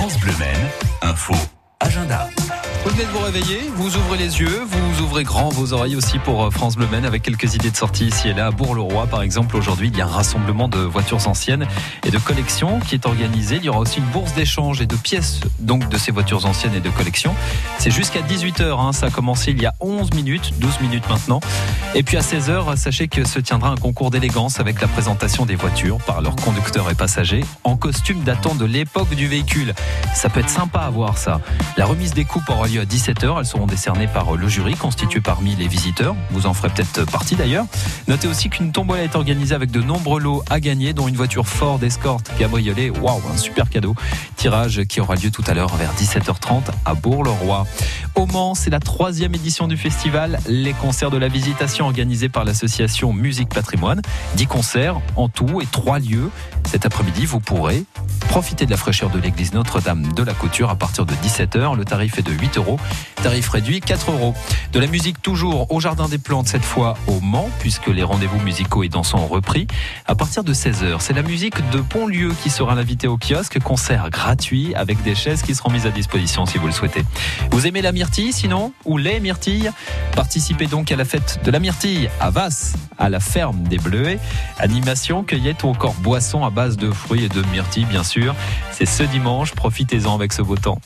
France Bleu Maine, info, agenda. Vous venez de vous réveiller, vous ouvrez les yeux, vous ouvrez grand vos oreilles aussi pour euh, France Bleu Maine avec quelques idées de sortie ici et là. À Bourg-le-Roi, par exemple, aujourd'hui, il y a un rassemblement de voitures anciennes et de collections qui est organisé. Il y aura aussi une bourse d'échange et de pièces donc de ces voitures anciennes et de collections. C'est jusqu'à 18h, hein, ça a commencé il y a 11 minutes, 12 minutes maintenant. Et puis à 16h, sachez que se tiendra un concours d'élégance avec la présentation des voitures par leurs conducteurs et passagers en costume datant de l'époque du véhicule. Ça peut être sympa à voir ça. La remise des coupes aura lieu 17h. Elles seront décernées par le jury constitué parmi les visiteurs. Vous en ferez peut-être partie d'ailleurs. Notez aussi qu'une tombola est organisée avec de nombreux lots à gagner, dont une voiture Ford Escort cabriolet. Waouh, un super cadeau. Tirage qui aura lieu tout à l'heure vers 17h30 à Bourg-le-Roi. Au Mans, c'est la troisième édition du festival Les concerts de la visitation organisés par l'association Musique Patrimoine. 10 concerts en tout et trois lieux. Cet après-midi, vous pourrez profiter de la fraîcheur de l'église Notre-Dame de la Couture à partir de 17h. Le tarif est de 8 euros. Tarif réduit 4 euros. De la musique toujours au Jardin des Plantes, cette fois au Mans, puisque les rendez-vous musicaux et dansants ont repris. À partir de 16h, c'est la musique de Pontlieu qui sera l'invité au kiosque. Concert gratuit avec des chaises qui seront mises à disposition si vous le souhaitez. Vous aimez la myrtille sinon Ou les myrtilles? Participez donc à la fête de la myrtille à Vasse, à la ferme des Bleuets. Animation, cueillette ou encore boisson à base de fruits et de myrtilles, bien sûr. C'est ce dimanche. Profitez-en avec ce beau temps.